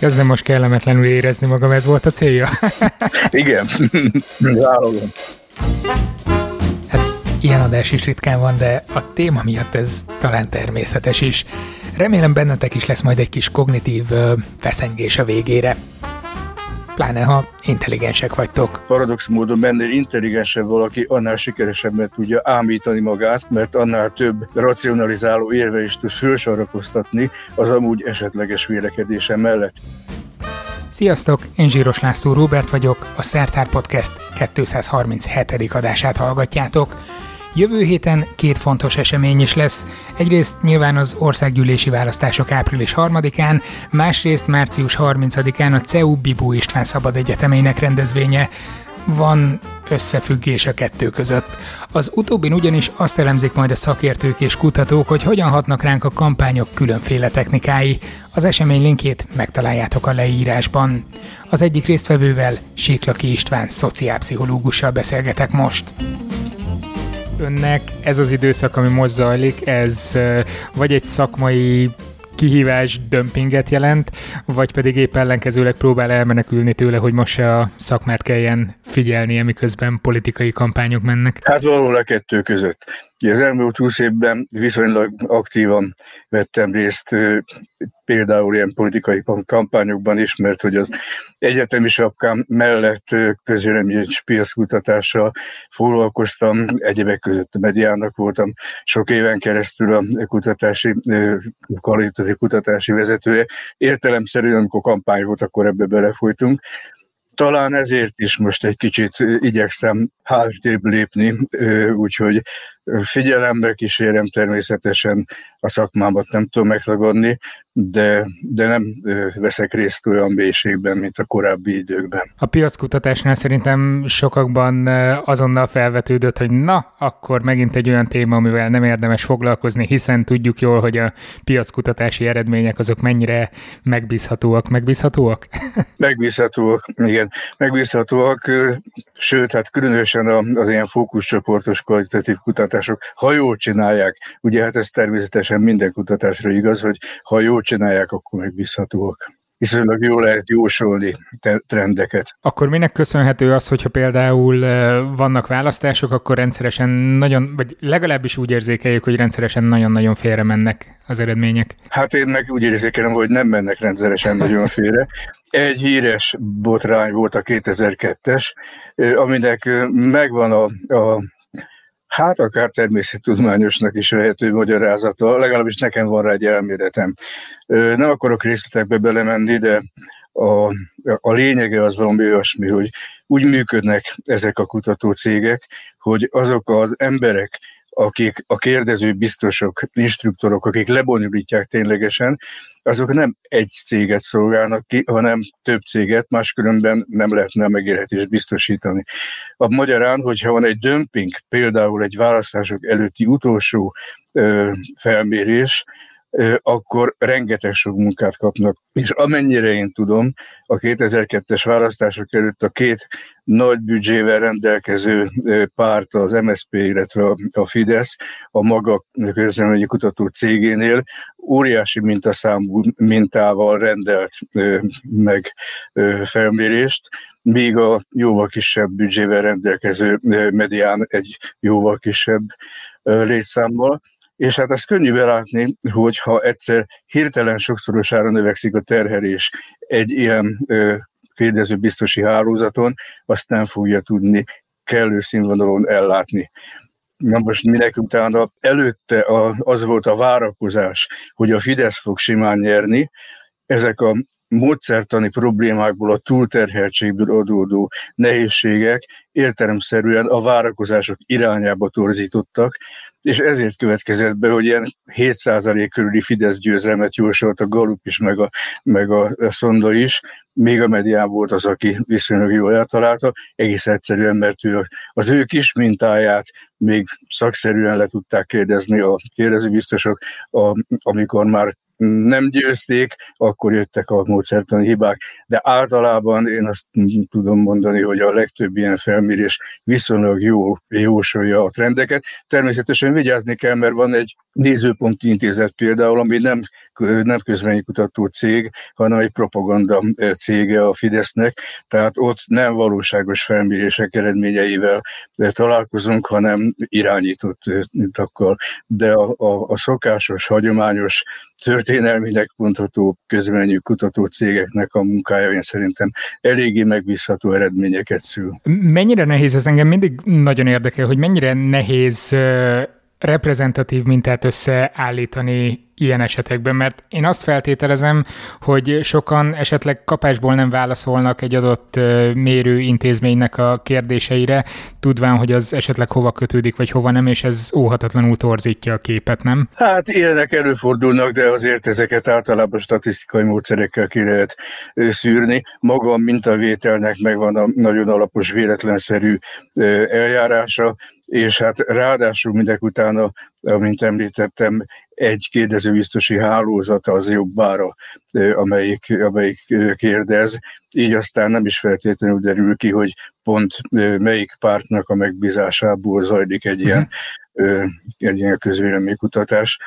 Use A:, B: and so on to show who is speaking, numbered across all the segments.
A: Kezdem most kellemetlenül érezni magam, ez volt a célja?
B: Igen, vállalom.
A: Hát ilyen adás is ritkán van, de a téma miatt ez talán természetes is. Remélem bennetek is lesz majd egy kis kognitív ö, feszengés a végére pláne ha intelligensek vagytok.
B: Paradox módon benne intelligensebb valaki, annál sikeresebben tudja ámítani magát, mert annál több racionalizáló érve is tud fölsorakoztatni az amúgy esetleges vélekedése mellett.
A: Sziasztok, én Zsíros László Róbert vagyok, a Szertár Podcast 237. adását hallgatjátok. Jövő héten két fontos esemény is lesz. Egyrészt nyilván az országgyűlési választások április 3-án, másrészt március 30-án a CEU Bibó István Szabad Egyetemének rendezvénye. Van összefüggés a kettő között. Az utóbbin ugyanis azt elemzik majd a szakértők és kutatók, hogy hogyan hatnak ránk a kampányok különféle technikái. Az esemény linkjét megtaláljátok a leírásban. Az egyik résztvevővel, Siklaki István szociálpszichológussal beszélgetek most önnek ez az időszak, ami most zajlik, ez vagy egy szakmai kihívás dömpinget jelent, vagy pedig épp ellenkezőleg próbál elmenekülni tőle, hogy most se a szakmát kelljen figyelnie, miközben politikai kampányok mennek?
B: Hát valahol a kettő között. Az elmúlt húsz évben viszonylag aktívan vettem részt például ilyen politikai kampányokban is, mert hogy az egyetemi sapkám mellett közélemi és piaszkutatással foglalkoztam, egyebek között mediának voltam sok éven keresztül a kutatási, kvalitatív kutatási vezetője. Értelemszerűen, amikor kampány volt, akkor ebbe belefolytunk. Talán ezért is most egy kicsit igyekszem hátrébb lépni, úgyhogy figyelembe kísérem természetesen a szakmámat, nem tudom megtagadni, de, de nem veszek részt olyan mélységben, mint a korábbi időkben.
A: A piackutatásnál szerintem sokakban azonnal felvetődött, hogy na, akkor megint egy olyan téma, amivel nem érdemes foglalkozni, hiszen tudjuk jól, hogy a piackutatási eredmények azok mennyire megbízhatóak. Megbízhatóak?
B: Megbízhatóak, igen. Megbízhatóak, sőt, hát különösen az ilyen fókuszcsoportos kvalitatív kutatások, ha jól csinálják, ugye hát ez természetesen minden kutatásra igaz, hogy ha jól csinálják, akkor megbízhatóak viszonylag jól lehet jósolni trendeket.
A: Akkor minek köszönhető az, hogyha például vannak választások, akkor rendszeresen nagyon, vagy legalábbis úgy érzékeljük, hogy rendszeresen nagyon-nagyon félre mennek az eredmények?
B: Hát én meg úgy érzékelem, hogy nem mennek rendszeresen nagyon félre. Egy híres botrány volt a 2002-es, aminek megvan a, a hát akár természettudományosnak is lehető magyarázata, legalábbis nekem van rá egy elméletem. Nem akarok részletekbe belemenni, de a, a lényege az valami olyasmi, hogy úgy működnek ezek a kutatócégek, hogy azok az emberek, akik a kérdező biztosok, instruktorok, akik lebonyolítják ténylegesen, azok nem egy céget szolgálnak ki, hanem több céget, máskülönben nem lehetne megélhetést biztosítani. A magyarán, hogyha van egy dömping, például egy választások előtti utolsó ö, felmérés, akkor rengeteg sok munkát kapnak. És amennyire én tudom, a 2002-es választások előtt a két nagy büdzsével rendelkező párt, az MSZP, illetve a Fidesz, a maga közleményi kutató cégénél óriási mintaszámú mintával rendelt meg felmérést, míg a jóval kisebb büdzsével rendelkező medián egy jóval kisebb létszámmal. És hát azt könnyű belátni, hogy ha egyszer hirtelen sokszorosára növekszik a terhelés egy ilyen kérdező biztosi hálózaton, azt nem fogja tudni kellő színvonalon ellátni. Na most minek utána előtte az volt a várakozás, hogy a Fidesz fog simán nyerni, ezek a módszertani problémákból, a túlterheltségből adódó nehézségek értelemszerűen a várakozások irányába torzítottak, és ezért következett be, hogy ilyen 7% körüli Fidesz győzelmet jósolt a Galup is, meg a, meg a Szonda is, még a medián volt az, aki viszonylag jól eltalálta, egész egyszerűen, mert ő az ő kis mintáját még szakszerűen le tudták kérdezni a kérdezőbiztosok, a, amikor már nem győzték, akkor jöttek a módszertani hibák, de általában én azt tudom mondani, hogy a legtöbb ilyen felmérés viszonylag jó jósolja a trendeket. Természetesen vigyázni kell, mert van egy nézőponti intézet például, ami nem nem közvénykutató cég, hanem egy propaganda cége a Fidesznek, tehát ott nem valóságos felmérések eredményeivel találkozunk, hanem irányított takkal. De a, a, a szokásos, hagyományos, történelminek mondható közvényű kutató cégeknek a munkája én szerintem eléggé megbízható eredményeket szül.
A: Mennyire nehéz ez engem mindig nagyon érdekel, hogy mennyire nehéz reprezentatív mintát összeállítani ilyen esetekben, mert én azt feltételezem, hogy sokan esetleg kapásból nem válaszolnak egy adott mérő intézménynek a kérdéseire, tudván, hogy az esetleg hova kötődik, vagy hova nem, és ez óhatatlanul torzítja a képet, nem?
B: Hát ilyenek előfordulnak, de azért ezeket általában statisztikai módszerekkel ki lehet szűrni. Maga a mintavételnek megvan a nagyon alapos, véletlenszerű eljárása, és hát ráadásul mindek utána, amint említettem, egy kérdezőbiztosi hálózat az jobbára, amelyik, amelyik kérdez, így aztán nem is feltétlenül derül ki, hogy pont melyik pártnak a megbízásából zajlik egy ilyen, uh-huh. egy ilyen közvéleménykutatás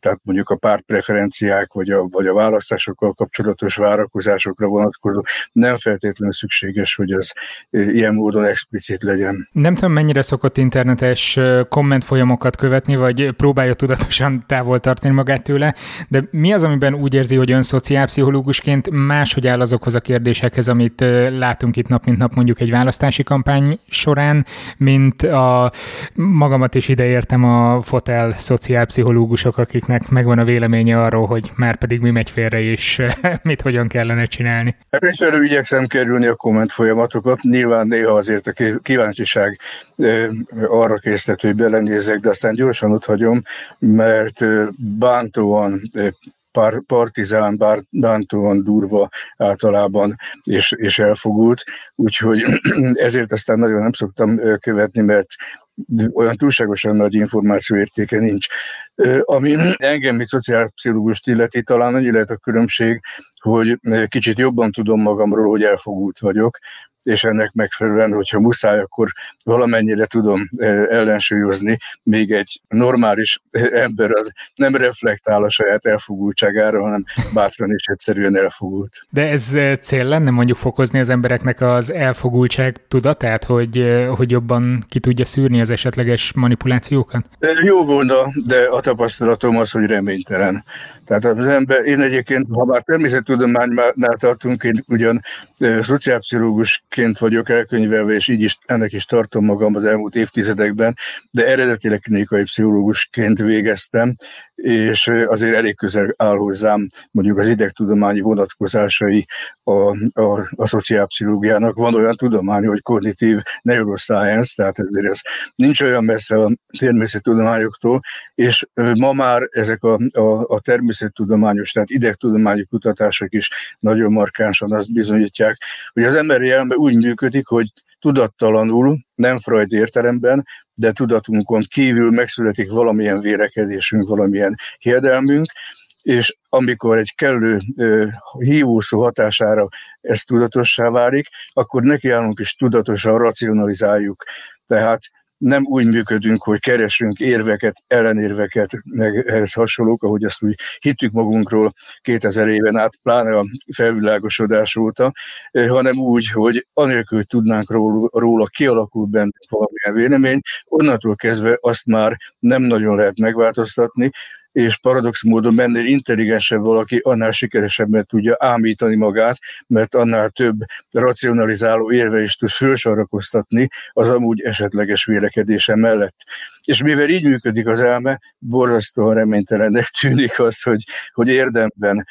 B: tehát mondjuk a pártpreferenciák vagy a, vagy a választásokkal kapcsolatos várakozásokra vonatkozó nem feltétlenül szükséges, hogy az ilyen módon explicit legyen.
A: Nem tudom, mennyire szokott internetes kommentfolyamokat követni, vagy próbálja tudatosan távol tartani magát tőle, de mi az, amiben úgy érzi, hogy ön szociálpszichológusként máshogy áll azokhoz a kérdésekhez, amit látunk itt nap mint nap mondjuk egy választási kampány során, mint a magamat is ideértem a fotel szociálpszichológus politikusok, akiknek megvan a véleménye arról, hogy már pedig mi megy félre, és mit hogyan kellene csinálni.
B: Hát egyfelől igyekszem kerülni a komment folyamatokat, nyilván néha azért a kíváncsiság arra készített, hogy belenézek, de aztán gyorsan ott hagyom, mert bántóan partizán, bántóan durva általában, és, és elfogult, úgyhogy ezért aztán nagyon nem szoktam követni, mert olyan túlságosan nagy információértéke nincs. Ami engem, mint szociálpszichológust illeti, talán annyi lehet a különbség, hogy kicsit jobban tudom magamról, hogy elfogult vagyok, és ennek megfelelően, hogyha muszáj, akkor valamennyire tudom ellensúlyozni, még egy normális ember az nem reflektál a saját elfogultságára, hanem bátran és egyszerűen elfogult.
A: De ez cél lenne mondjuk fokozni az embereknek az elfogultság tudatát, hogy, hogy jobban ki tudja szűrni az esetleges manipulációkat?
B: Jó volna, de a tapasztalatom az, hogy reménytelen. Tehát az ember, én egyébként, ha már természettudománynál tartunk, én ugyan szociálpszichológusként vagyok elkönyvelve, és így is ennek is tartom magam az elmúlt évtizedekben, de eredetileg klinikai pszichológusként végeztem, és azért elég közel áll hozzám mondjuk az idegtudományi vonatkozásai a, a, a szociálpszichológiának. Van olyan tudomány, hogy kognitív neuroscience, tehát ezért ez nincs olyan messze a természettudományoktól, és ma már ezek a, a, a természettudományos, tehát idegtudományi kutatások is nagyon markánsan azt bizonyítják, hogy az emberi elme úgy működik, hogy tudattalanul, nem Freud értelemben, de tudatunkon kívül megszületik valamilyen vérekedésünk, valamilyen hiedelmünk, és amikor egy kellő hívószó hatására ez tudatossá válik, akkor nekiállunk is tudatosan racionalizáljuk. Tehát nem úgy működünk, hogy keresünk érveket, ellenérveket, meg ehhez hasonlók, ahogy azt úgy hittük magunkról 2000 éven át, pláne a felvilágosodás óta, eh, hanem úgy, hogy anélkül tudnánk róla, róla kialakul benne valamilyen vélemény, onnantól kezdve azt már nem nagyon lehet megváltoztatni, és paradox módon mennél intelligensebb valaki, annál sikeresebben tudja ámítani magát, mert annál több racionalizáló érve is tud fölsorakoztatni az amúgy esetleges vélekedése mellett. És mivel így működik az elme, borzasztóan reménytelennek tűnik az, hogy, hogy érdemben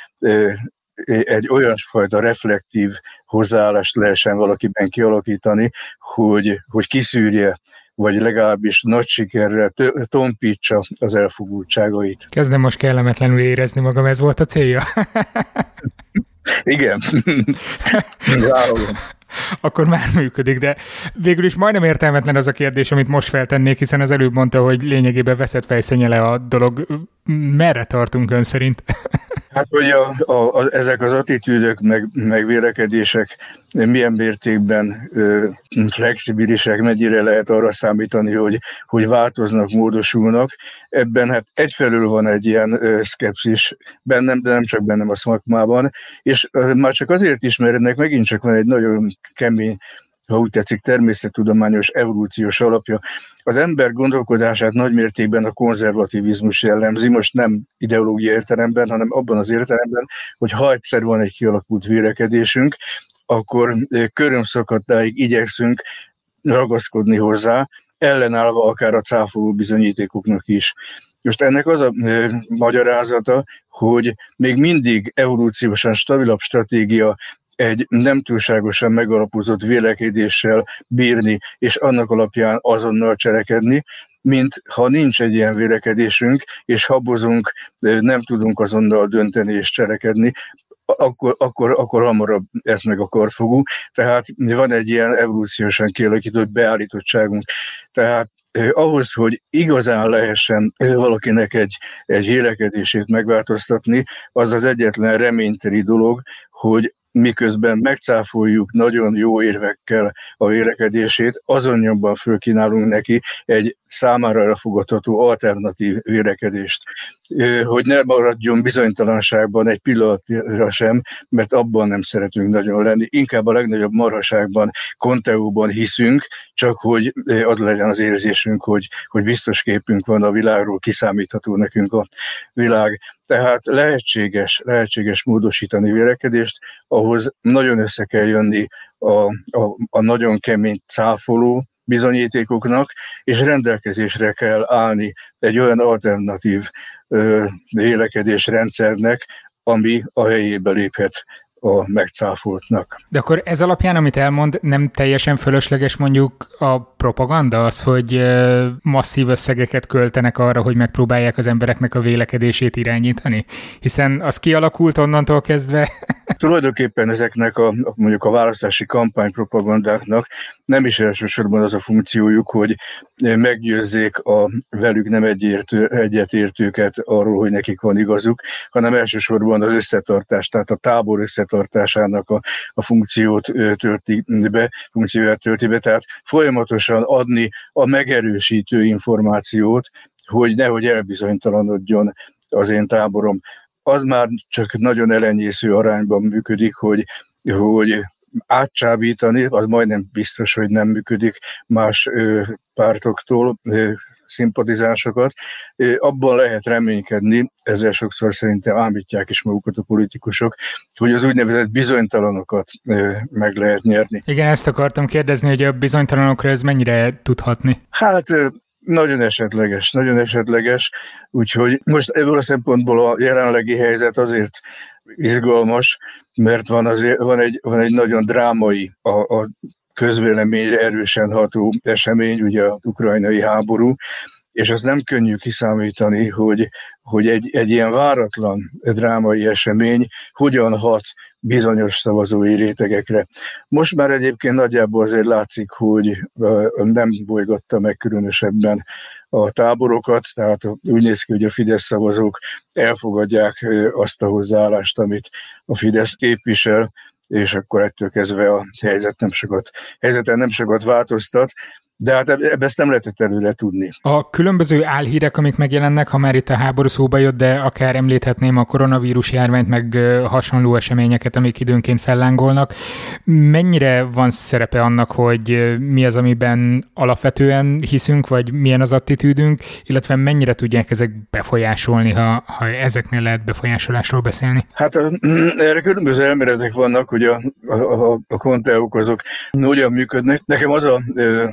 B: egy olyan fajta reflektív hozzáállást lehessen valakiben kialakítani, hogy, hogy kiszűrje vagy legalábbis nagy sikerrel tompítsa az elfogultságait.
A: Kezdem most kellemetlenül érezni magam, ez volt a célja?
B: Igen.
A: Akkor már működik, de végül is majdnem értelmetlen az a kérdés, amit most feltennék, hiszen az előbb mondta, hogy lényegében veszett fejszenye le a dolog. Merre tartunk ön szerint?
B: Hát, hogy a, a, a, ezek az attitűdök, meg, meg vélekedések milyen mértékben ö, flexibilisek, mennyire lehet arra számítani, hogy, hogy változnak, módosulnak. Ebben hát egyfelől van egy ilyen ö, szkepszis bennem, de nem csak bennem a szakmában, és ö, már csak azért is, mert ennek megint csak van egy nagyon kemény ha úgy tetszik, természettudományos evolúciós alapja. Az ember gondolkodását nagymértékben a konzervativizmus jellemzi, most nem ideológiai értelemben, hanem abban az értelemben, hogy ha egyszer van egy kialakult vélekedésünk, akkor körömszakadtáig igyekszünk ragaszkodni hozzá, ellenállva akár a cáfoló bizonyítékoknak is. Most ennek az a e, magyarázata, hogy még mindig evolúciósan stabilabb stratégia egy nem túlságosan megalapozott vélekedéssel bírni, és annak alapján azonnal cselekedni, mint ha nincs egy ilyen vélekedésünk, és habozunk, nem tudunk azonnal dönteni és cselekedni, akkor, akkor, akkor hamarabb ez meg a kartfogú. Tehát van egy ilyen evolúciósan kialakított beállítottságunk. Tehát ahhoz, hogy igazán lehessen valakinek egy, egy vélekedését megváltoztatni, az az egyetlen reményteli dolog, hogy miközben megcáfoljuk nagyon jó érvekkel a vélekedését, azon nyomban fölkínálunk neki egy számára elfogadható alternatív vélekedést. Hogy ne maradjon bizonytalanságban egy pillanatra sem, mert abban nem szeretünk nagyon lenni. Inkább a legnagyobb marhaságban, konteóban hiszünk, csak hogy az legyen az érzésünk, hogy, hogy biztos képünk van a világról, kiszámítható nekünk a világ. Tehát lehetséges, lehetséges módosítani vélekedést, ahhoz nagyon össze kell jönni a, a, a nagyon kemény cáfoló bizonyítékoknak, és rendelkezésre kell állni egy olyan alternatív vélekedésrendszernek, ami a helyébe léphet a megcáfoltnak.
A: De akkor ez alapján, amit elmond, nem teljesen fölösleges mondjuk a propaganda, az, hogy masszív összegeket költenek arra, hogy megpróbálják az embereknek a vélekedését irányítani? Hiszen az kialakult onnantól kezdve.
B: Tulajdonképpen ezeknek a, mondjuk a választási kampánypropagandáknak nem is elsősorban az a funkciójuk, hogy meggyőzzék a velük nem egyértő, egyetértőket arról, hogy nekik van igazuk, hanem elsősorban az összetartást, tehát a tábor összetartásának a, a funkciót tölti be, funkcióját tölti be, tehát folyamatosan adni a megerősítő információt, hogy nehogy elbizonytalanodjon az én táborom. Az már csak nagyon elenyésző arányban működik, hogy, hogy átcsábítani, az majdnem biztos, hogy nem működik más pártoktól szimpatizásokat. Abban lehet reménykedni, ezzel sokszor szerintem ámítják is magukat a politikusok, hogy az úgynevezett bizonytalanokat meg lehet nyerni.
A: Igen, ezt akartam kérdezni, hogy a bizonytalanokra ez mennyire tudhatni?
B: Hát nagyon esetleges, nagyon esetleges, úgyhogy most ebből a szempontból a jelenlegi helyzet azért izgalmas, mert van, azért, van, egy, van egy nagyon drámai, a, a közvéleményre erősen ható esemény, ugye a ukrajnai háború, és az nem könnyű kiszámítani, hogy, hogy egy, egy ilyen váratlan drámai esemény hogyan hat bizonyos szavazói rétegekre. Most már egyébként nagyjából azért látszik, hogy nem bolygatta meg különösebben a táborokat, tehát úgy néz ki, hogy a Fidesz szavazók elfogadják azt a hozzáállást, amit a Fidesz képvisel, és akkor ettől kezdve a helyzet nem sokat, helyzeten nem sokat változtat. De hát ebbe ezt nem lehetett előre tudni.
A: A különböző álhírek, amik megjelennek, ha már itt a háború szóba jött, de akár említhetném a koronavírus járványt, meg hasonló eseményeket, amik időnként fellángolnak. Mennyire van szerepe annak, hogy mi az, amiben alapvetően hiszünk, vagy milyen az attitűdünk, illetve mennyire tudják ezek befolyásolni, ha, ha ezeknél lehet befolyásolásról beszélni?
B: Hát erre különböző elméletek vannak, hogy a, a, a, a konteók azok hogyan működnek. Nekem az a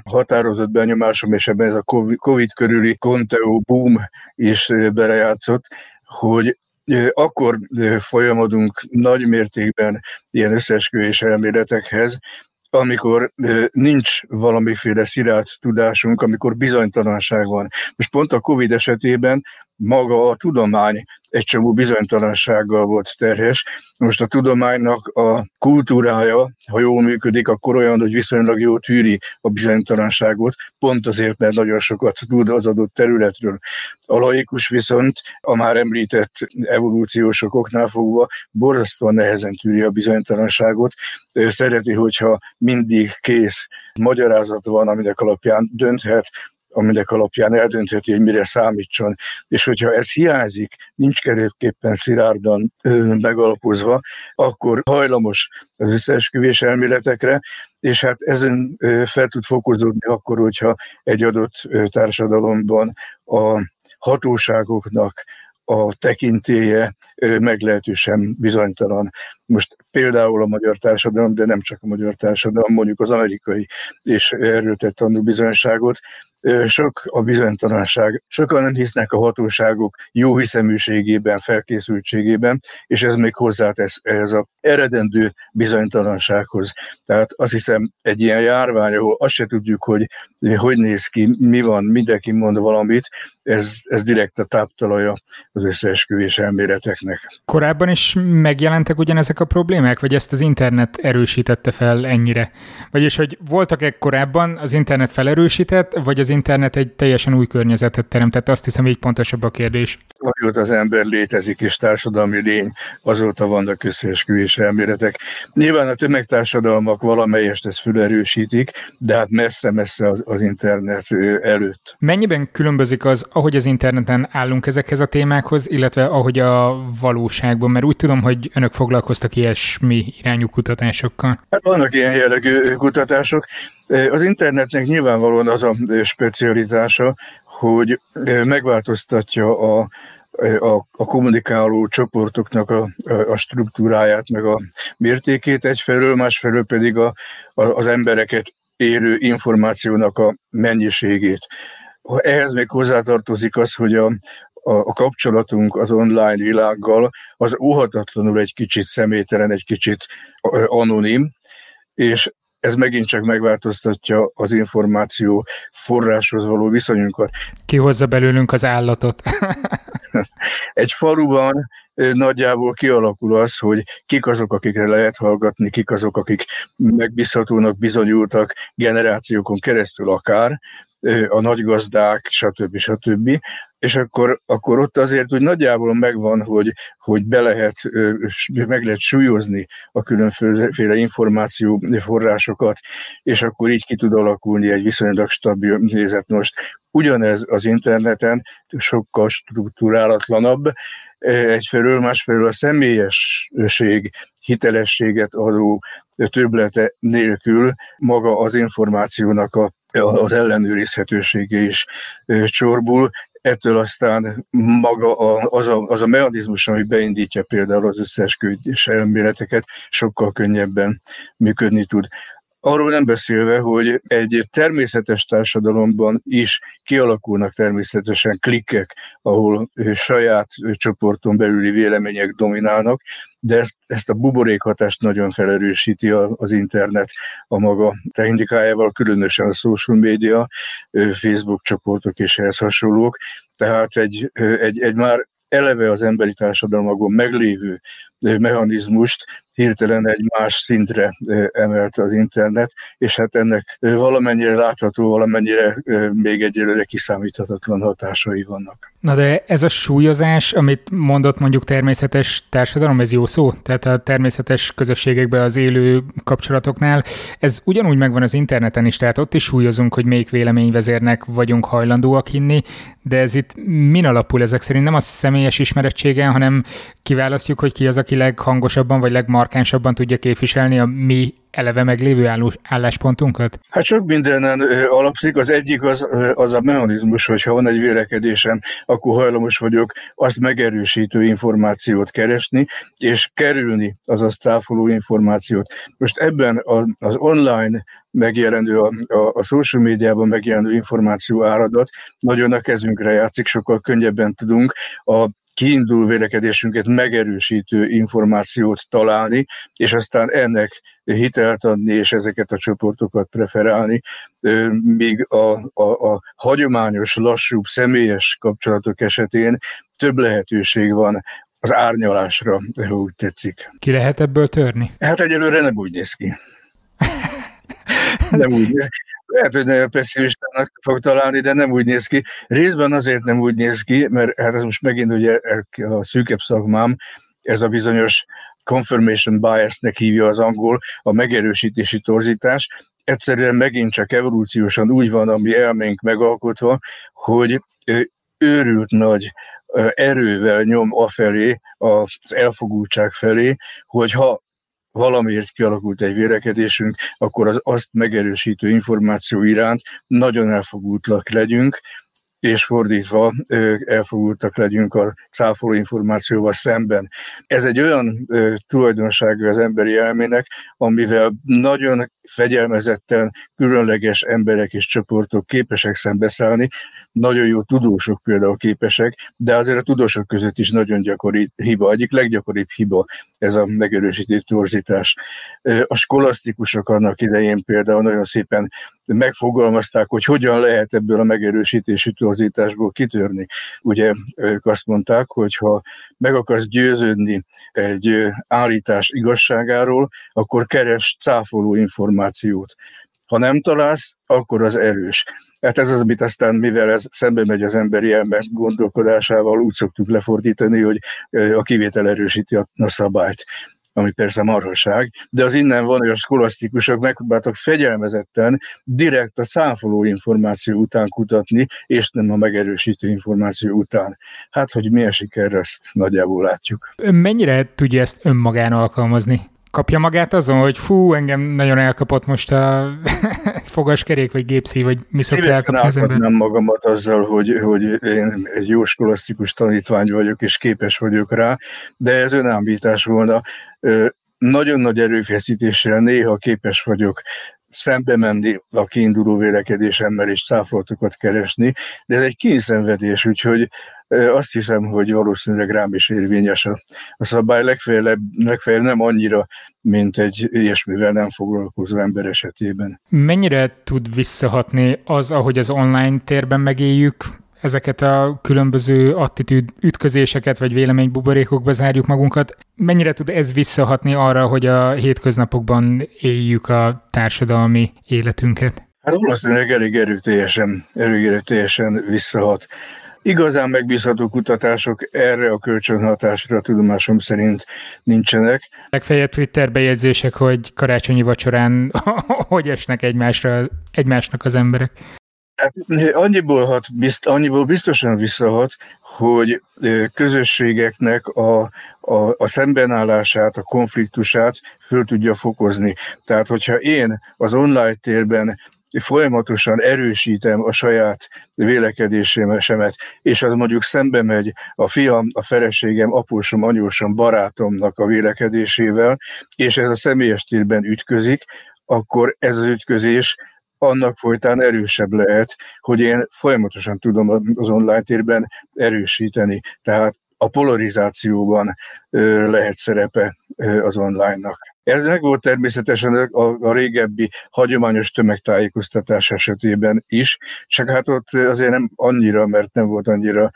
B: hat határozott benyomásom, és ebben ez a Covid körüli Conteo boom is belejátszott, hogy akkor folyamodunk nagy mértékben ilyen összeesküvés elméletekhez, amikor nincs valamiféle szilárd tudásunk, amikor bizonytalanság van. Most pont a Covid esetében maga a tudomány egy csomó bizonytalansággal volt terhes. Most a tudománynak a kultúrája, ha jól működik, akkor olyan, hogy viszonylag jól tűri a bizonytalanságot, pont azért, mert nagyon sokat tud az adott területről. A laikus viszont a már említett evolúciós okoknál fogva borzasztóan nehezen tűri a bizonytalanságot. Szereti, hogyha mindig kész magyarázat van, aminek alapján dönthet, aminek alapján eldöntheti, hogy mire számítson. És hogyha ez hiányzik, nincs keréképpen szilárdan ö, megalapozva, akkor hajlamos az összeesküvés elméletekre, és hát ezen fel tud fokozódni akkor, hogyha egy adott társadalomban a hatóságoknak a tekintélye meglehetősen bizonytalan. Most például a magyar társadalom, de nem csak a magyar társadalom, mondjuk az amerikai, és erről tett tanúbizonyságot, sok a bizonytalanság. Sokan nem hisznek a hatóságok jó hiszeműségében, felkészültségében, és ez még hozzátesz ehhez a eredendő bizonytalansághoz. Tehát azt hiszem, egy ilyen járvány, ahol azt se tudjuk, hogy hogy néz ki, mi van, mindenki mond valamit, ez, ez direkt a táptalaja az összeesküvés elméleteknek.
A: Korábban is megjelentek ugyanezek a problémák, vagy ezt az internet erősítette fel ennyire? Vagyis, hogy voltak-e korábban, az internet felerősített, vagy az internet egy teljesen új környezetet teremtett? Azt hiszem, így pontosabb a kérdés.
B: Amióta az ember létezik és társadalmi lény, azóta vannak összeesküvés elméletek. Nyilván a tömegtársadalmak valamelyest ezt felerősítik, de hát messze-messze az, az internet előtt.
A: Mennyiben különbözik az, ahogy az interneten állunk ezekhez a témákhoz, illetve ahogy a valóságban, mert úgy tudom, hogy önök foglalkoztak ilyesmi irányú kutatásokkal.
B: Hát vannak ilyen jellegű kutatások. Az internetnek nyilvánvalóan az a specialitása, hogy megváltoztatja a, a, a kommunikáló csoportoknak a, a struktúráját, meg a mértékét egyfelől, másfelől pedig a, a, az embereket érő információnak a mennyiségét. Ehhez még hozzátartozik az, hogy a, a, a kapcsolatunk az online világgal az óhatatlanul egy kicsit személytelen, egy kicsit anonim, és ez megint csak megváltoztatja az információ forráshoz való viszonyunkat.
A: Ki hozza belőlünk az állatot?
B: Egy faluban nagyjából kialakul az, hogy kik azok, akikre lehet hallgatni, kik azok, akik megbízhatónak bizonyultak generációkon keresztül akár, a nagygazdák, stb. stb. És akkor, akkor ott azért úgy nagyjából megvan, hogy, hogy be lehet, meg lehet súlyozni a különféle információ forrásokat, és akkor így ki tud alakulni egy viszonylag stabil nézet. Most ugyanez az interneten sokkal struktúrálatlanabb, egyfelől, másfelől a személyesség hitelességet adó töblete nélkül maga az információnak a az ellenőrizhetősége is csorbul, ettől aztán maga a, az, a, az a mechanizmus, ami beindítja például az összeesküvés elméleteket, sokkal könnyebben működni tud. Arról nem beszélve, hogy egy természetes társadalomban is kialakulnak természetesen klikkek, ahol saját csoporton belüli vélemények dominálnak, de ezt, ezt a buborékhatást nagyon felerősíti az internet a maga technikájával, különösen a social media, Facebook csoportok és ehhez hasonlók. Tehát egy, egy, egy már eleve az emberi társadalmakban meglévő mechanizmust hirtelen egy más szintre emelte az internet, és hát ennek valamennyire látható, valamennyire még egyelőre kiszámíthatatlan hatásai vannak.
A: Na de ez a súlyozás, amit mondott mondjuk természetes társadalom, ez jó szó? Tehát a természetes közösségekben az élő kapcsolatoknál, ez ugyanúgy megvan az interneten is, tehát ott is súlyozunk, hogy melyik véleményvezérnek vagyunk hajlandóak hinni, de ez itt min alapul ezek szerint? Nem a személyes ismerettségen, hanem kiválasztjuk, hogy ki az, aki leghangosabban vagy legmarkánsabban tudja képviselni a mi eleve meglévő álláspontunkat?
B: Hát sok mindenen alapszik. Az egyik az, az a mechanizmus, hogy ha van egy vélekedésem, akkor hajlamos vagyok azt megerősítő információt keresni, és kerülni az azt cáfoló információt. Most ebben az online megjelenő, a, a, a social médiában megjelenő információ áradat nagyon a kezünkre játszik, sokkal könnyebben tudunk a kiinduló vélekedésünket megerősítő információt találni, és aztán ennek hitelt adni, és ezeket a csoportokat preferálni, míg a, a, a hagyományos, lassúbb, személyes kapcsolatok esetén több lehetőség van az árnyalásra, ha úgy tetszik.
A: Ki lehet ebből törni?
B: Hát egyelőre nem úgy néz ki. nem úgy néz ki. Lehet, hogy nagyon pessimistának fog találni, de nem úgy néz ki. Részben azért nem úgy néz ki, mert hát ez most megint ugye a szűkebb szakmám, ez a bizonyos confirmation biasnek hívja az angol, a megerősítési torzítás. Egyszerűen megint csak evolúciósan úgy van a mi elménk megalkotva, hogy őrült nagy erővel nyom afelé, az elfogultság felé, hogy ha valamiért kialakult egy vélekedésünk, akkor az azt megerősítő információ iránt nagyon elfogultlak legyünk, és fordítva elfogultak legyünk a cáfoló információval szemben. Ez egy olyan tulajdonsága az emberi elmének, amivel nagyon fegyelmezetten különleges emberek és csoportok képesek szembeszállni, nagyon jó tudósok például képesek, de azért a tudósok között is nagyon gyakori hiba, egyik leggyakoribb hiba ez a megerősített torzítás. A skolasztikusok annak idején például nagyon szépen megfogalmazták, hogy hogyan lehet ebből a megerősítési torzításból kitörni. Ugye ők azt mondták, hogy ha meg akarsz győződni egy állítás igazságáról, akkor keres cáfoló információt. Ha nem találsz, akkor az erős. Hát ez az, amit aztán, mivel ez szembe megy az emberi elme gondolkodásával, úgy szoktuk lefordítani, hogy a kivétel erősíti a szabályt ami persze marhaság, de az innen van, hogy a skolasztikusok megpróbáltak fegyelmezetten direkt a cáfoló információ után kutatni, és nem a megerősítő információ után. Hát, hogy milyen siker, ezt nagyjából látjuk.
A: Mennyire tudja ezt önmagán alkalmazni? Kapja magát azon, hogy fú, engem nagyon elkapott most a fogaskerék, vagy gépszív, vagy mi szokta elkapni
B: az ember? nem magamat azzal, hogy, hogy én egy jó skolasztikus tanítvány vagyok, és képes vagyok rá, de ez önállítás volna. Nagyon nagy erőfeszítéssel néha képes vagyok szembe menni a kiinduló vélekedésemmel és cáfolatokat keresni, de ez egy kényszenvedés, úgyhogy azt hiszem, hogy valószínűleg rám is érvényes a, a szabály, legfeljebb, legfeljebb nem annyira, mint egy ilyesmivel nem foglalkozó ember esetében.
A: Mennyire tud visszahatni az, ahogy az online térben megéljük, ezeket a különböző attitűd ütközéseket, vagy véleménybuborékokba zárjuk magunkat. Mennyire tud ez visszahatni arra, hogy a hétköznapokban éljük a társadalmi életünket?
B: Hát valószínűleg elég erőteljesen, elég erőteljesen visszahat. Igazán megbízható kutatások erre a kölcsönhatásra tudomásom szerint nincsenek.
A: Legfeljebb Twitter bejegyzések, hogy karácsonyi vacsorán hogy esnek egymásra, egymásnak az emberek.
B: Hát annyiból, hat, bizt, annyiból biztosan visszahat, hogy közösségeknek a, a, a szembenállását, a konfliktusát föl tudja fokozni. Tehát, hogyha én az online térben folyamatosan erősítem a saját vélekedésemet, és az mondjuk szembe megy a fiam, a feleségem, apósom, anyósom, barátomnak a vélekedésével, és ez a személyes térben ütközik, akkor ez az ütközés annak folytán erősebb lehet, hogy én folyamatosan tudom az online térben erősíteni. Tehát a polarizációban lehet szerepe az online-nak. Ez meg volt természetesen a, a régebbi hagyományos tömegtájékoztatás esetében is, csak hát ott azért nem annyira, mert nem volt annyira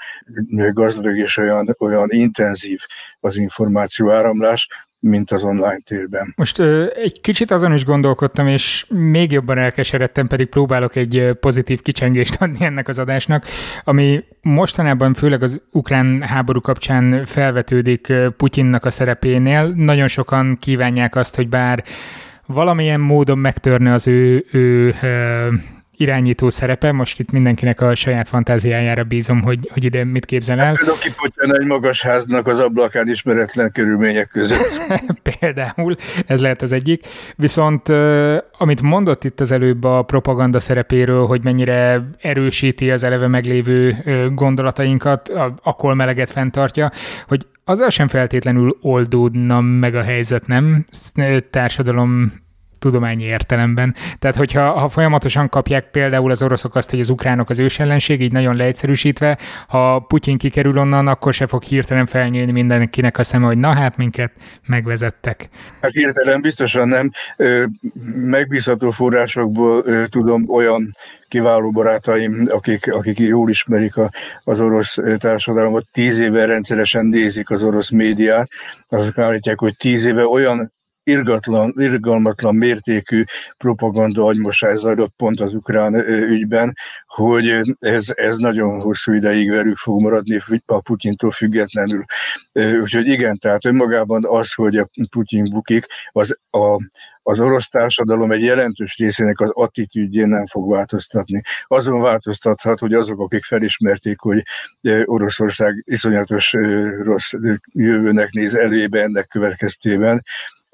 B: gazdag és olyan, olyan intenzív az információ áramlás, mint az online térben.
A: Most egy kicsit azon is gondolkodtam, és még jobban elkeseredtem, pedig próbálok egy pozitív kicsengést adni ennek az adásnak, ami mostanában főleg az ukrán háború kapcsán felvetődik Putyinnak a szerepénél. Nagyon sokan kívánják azt, hogy bár valamilyen módon megtörne az ő, ő irányító szerepe, most itt mindenkinek a saját fantáziájára bízom, hogy, hogy ide mit képzel el.
B: Például kipotyan egy magas háznak az ablakán ismeretlen körülmények között.
A: Például, ez lehet az egyik. Viszont amit mondott itt az előbb a propaganda szerepéről, hogy mennyire erősíti az eleve meglévő gondolatainkat, akkor meleget fenntartja, hogy azzal sem feltétlenül oldódna meg a helyzet, nem? Társadalom tudományi értelemben. Tehát, hogyha ha folyamatosan kapják például az oroszok azt, hogy az ukránok az ősellenség, így nagyon leegyszerűsítve, ha Putyin kikerül onnan, akkor se fog hirtelen felnyílni mindenkinek a szeme, hogy na hát minket megvezettek.
B: Hát hirtelen biztosan nem. Megbízható forrásokból tudom olyan kiváló barátaim, akik, akik jól ismerik a, az orosz társadalmat, tíz éve rendszeresen nézik az orosz médiát, azok állítják, hogy tíz éve olyan irgatlan, irgalmatlan mértékű propaganda agymosás zajlott pont az ukrán ügyben, hogy ez, ez nagyon hosszú ideig velük fog maradni a Putyintól függetlenül. Úgyhogy igen, tehát önmagában az, hogy a Putyin bukik, az a, az orosz társadalom egy jelentős részének az attitűdjén nem fog változtatni. Azon változtathat, hogy azok, akik felismerték, hogy Oroszország iszonyatos rossz jövőnek néz elébe ennek következtében,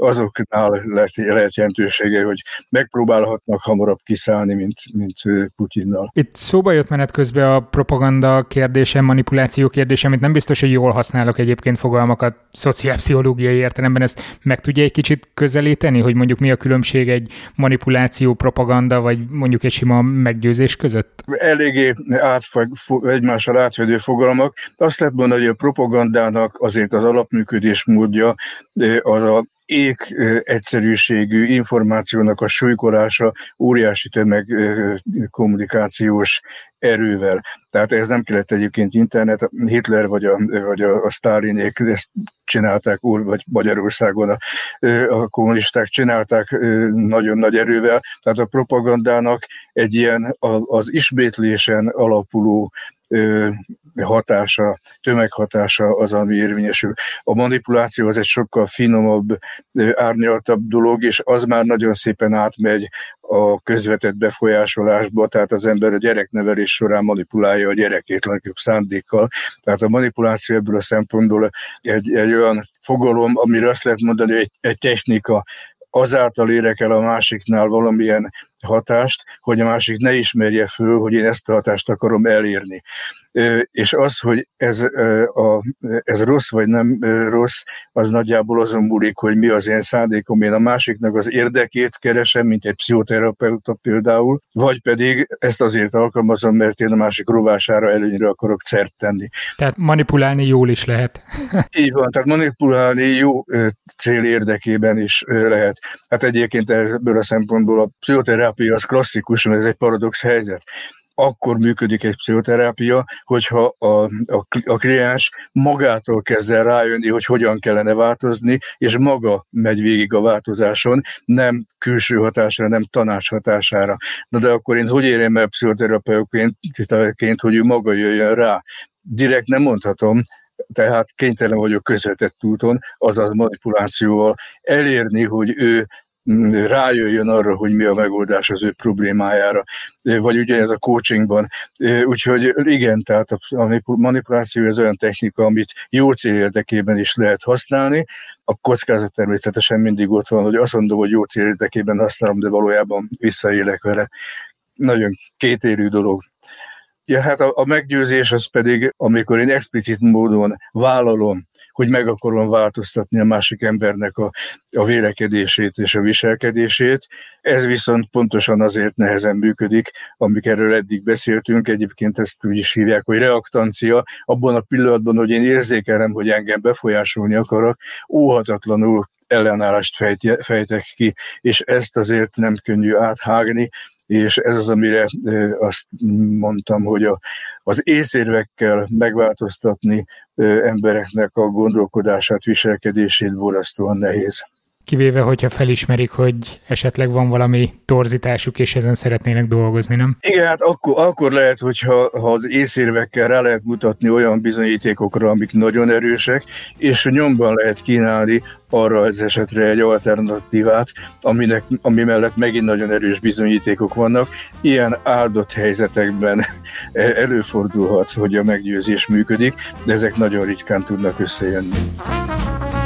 B: azoknál lehet, lehet jelentősége, hogy megpróbálhatnak hamarabb kiszállni, mint, mint Putyinnal.
A: Itt szóba jött menet közben a propaganda kérdése, manipuláció kérdése, amit nem biztos, hogy jól használok egyébként fogalmakat szociálpszichológiai értelemben. Ezt meg tudja egy kicsit közelíteni, hogy mondjuk mi a különbség egy manipuláció, propaganda, vagy mondjuk egy sima meggyőzés között?
B: Eléggé átfog, egymással átfedő fogalmak. Azt lehet mondani, hogy a propagandának azért az alapműködés módja az a ég egyszerűségű információnak a súlykolása óriási tömeg kommunikációs erővel. Tehát ez nem kellett egyébként internet, Hitler vagy a, vagy a, a Stalinék ezt csinálták, vagy Magyarországon a, a kommunisták csinálták nagyon nagy erővel. Tehát a propagandának egy ilyen az ismétlésen alapuló hatása, tömeghatása az, ami érvényesül. A manipuláció az egy sokkal finomabb, árnyaltabb dolog, és az már nagyon szépen átmegy a közvetett befolyásolásba, tehát az ember a gyereknevelés során manipulálja a gyerekét legjobb szándékkal. Tehát a manipuláció ebből a szempontból egy, egy olyan fogalom, amire azt lehet mondani, egy, egy technika, azáltal érek el a másiknál valamilyen hatást, hogy a másik ne ismerje föl, hogy én ezt a hatást akarom elérni. És az, hogy ez, a, ez rossz vagy nem rossz, az nagyjából azon múlik, hogy mi az én szándékom. Én a másiknak az érdekét keresem, mint egy pszichoterapeuta például, vagy pedig ezt azért alkalmazom, mert én a másik rovására előnyre akarok szert tenni.
A: Tehát manipulálni jól is lehet.
B: Így van, tehát manipulálni jó cél érdekében is lehet. Hát egyébként ebből a szempontból a pszichoterápia az klasszikus, mert ez egy paradox helyzet akkor működik egy pszichoterápia, hogyha a, a, a kliens magától kezd el rájönni, hogy hogyan kellene változni, és maga megy végig a változáson, nem külső hatásra, nem tanács hatására. Na de akkor én hogy érjem el pszichoterapeuként, hogy ő maga jöjjön rá? Direkt nem mondhatom, tehát kénytelen vagyok közvetett úton, azaz manipulációval elérni, hogy ő rájöjjön arra, hogy mi a megoldás az ő problémájára, vagy ugye ez a coachingban. Úgyhogy igen, tehát a manipuláció az olyan technika, amit jó cél érdekében is lehet használni. A kockázat természetesen mindig ott van, hogy azt mondom, hogy jó cél érdekében használom, de valójában visszaélek vele. Nagyon kétérű dolog. Ja, hát a, a meggyőzés az pedig, amikor én explicit módon vállalom, hogy meg akarom változtatni a másik embernek a, a vélekedését és a viselkedését. Ez viszont pontosan azért nehezen működik, amik erről eddig beszéltünk, egyébként ezt úgy is hívják, hogy reaktancia, abban a pillanatban, hogy én érzékelem, hogy engem befolyásolni akarok, óhatatlanul ellenállást fejtek ki, és ezt azért nem könnyű áthágni, és ez az, amire azt mondtam, hogy a, az észérvekkel megváltoztatni embereknek a gondolkodását, viselkedését borzasztóan nehéz.
A: Kivéve, hogyha felismerik, hogy esetleg van valami torzításuk, és ezen szeretnének dolgozni, nem?
B: Igen, hát akkor, akkor lehet, hogyha ha az észérvekkel rá lehet mutatni olyan bizonyítékokra, amik nagyon erősek, és nyomban lehet kínálni arra az esetre egy alternatívát, aminek, ami mellett megint nagyon erős bizonyítékok vannak. Ilyen áldott helyzetekben előfordulhat, hogy a meggyőzés működik, de ezek nagyon ritkán tudnak összejönni.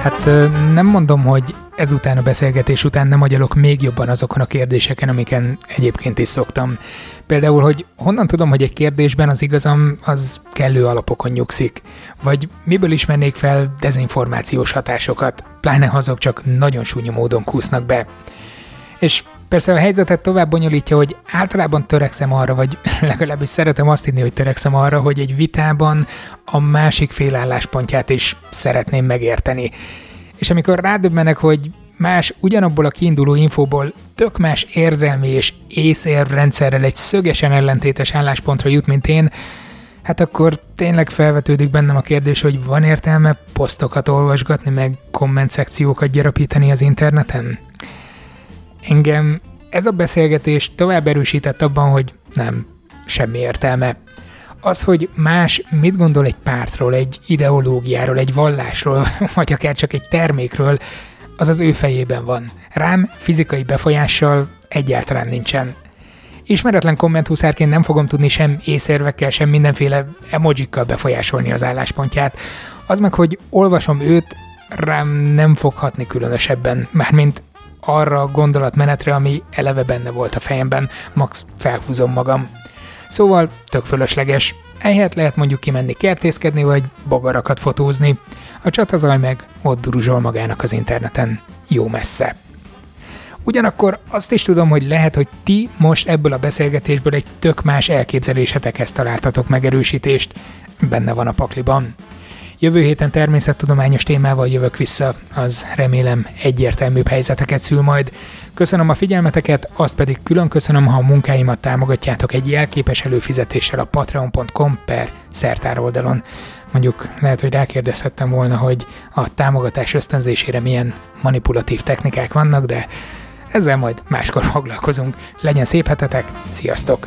A: Hát nem mondom, hogy ezután a beszélgetés után nem agyalok még jobban azokon a kérdéseken, amiken egyébként is szoktam. Például, hogy honnan tudom, hogy egy kérdésben az igazam az kellő alapokon nyugszik, vagy miből ismernék fel dezinformációs hatásokat, pláne ha azok csak nagyon súnyi módon kúsznak be. És persze a helyzetet tovább bonyolítja, hogy általában törekszem arra, vagy legalábbis szeretem azt hinni, hogy törekszem arra, hogy egy vitában a másik fél álláspontját is szeretném megérteni. És amikor rádöbbenek, hogy más ugyanabból a kiinduló infóból tök más érzelmi és észérrendszerrel egy szögesen ellentétes álláspontra jut, mint én, hát akkor tényleg felvetődik bennem a kérdés, hogy van értelme posztokat olvasgatni, meg komment szekciókat gyarapítani az interneten? Engem ez a beszélgetés tovább erősített abban, hogy nem, semmi értelme. Az, hogy más mit gondol egy pártról, egy ideológiáról, egy vallásról, vagy akár csak egy termékről, az az ő fejében van. Rám fizikai befolyással egyáltalán nincsen. Ismeretlen kommenthuszárként nem fogom tudni sem észérvekkel, sem mindenféle emojikkal befolyásolni az álláspontját. Az meg, hogy olvasom őt, rám nem fog hatni különösebben, mármint arra a gondolatmenetre, ami eleve benne volt a fejemben, max felhúzom magam. Szóval tök fölösleges. Ehelyett lehet mondjuk kimenni kertészkedni, vagy bogarakat fotózni. A csatazaj meg ott duruzsol magának az interneten. Jó messze. Ugyanakkor azt is tudom, hogy lehet, hogy ti most ebből a beszélgetésből egy tök más elképzelésetekhez találtatok megerősítést. Benne van a pakliban. Jövő héten természettudományos témával jövök vissza, az remélem egyértelműbb helyzeteket szül majd. Köszönöm a figyelmeteket, azt pedig külön köszönöm, ha a munkáimat támogatjátok egy jelképes előfizetéssel a patreon.com per szertár oldalon. Mondjuk lehet, hogy rákérdezhettem volna, hogy a támogatás ösztönzésére milyen manipulatív technikák vannak, de ezzel majd máskor foglalkozunk. Legyen szép hetetek, sziasztok!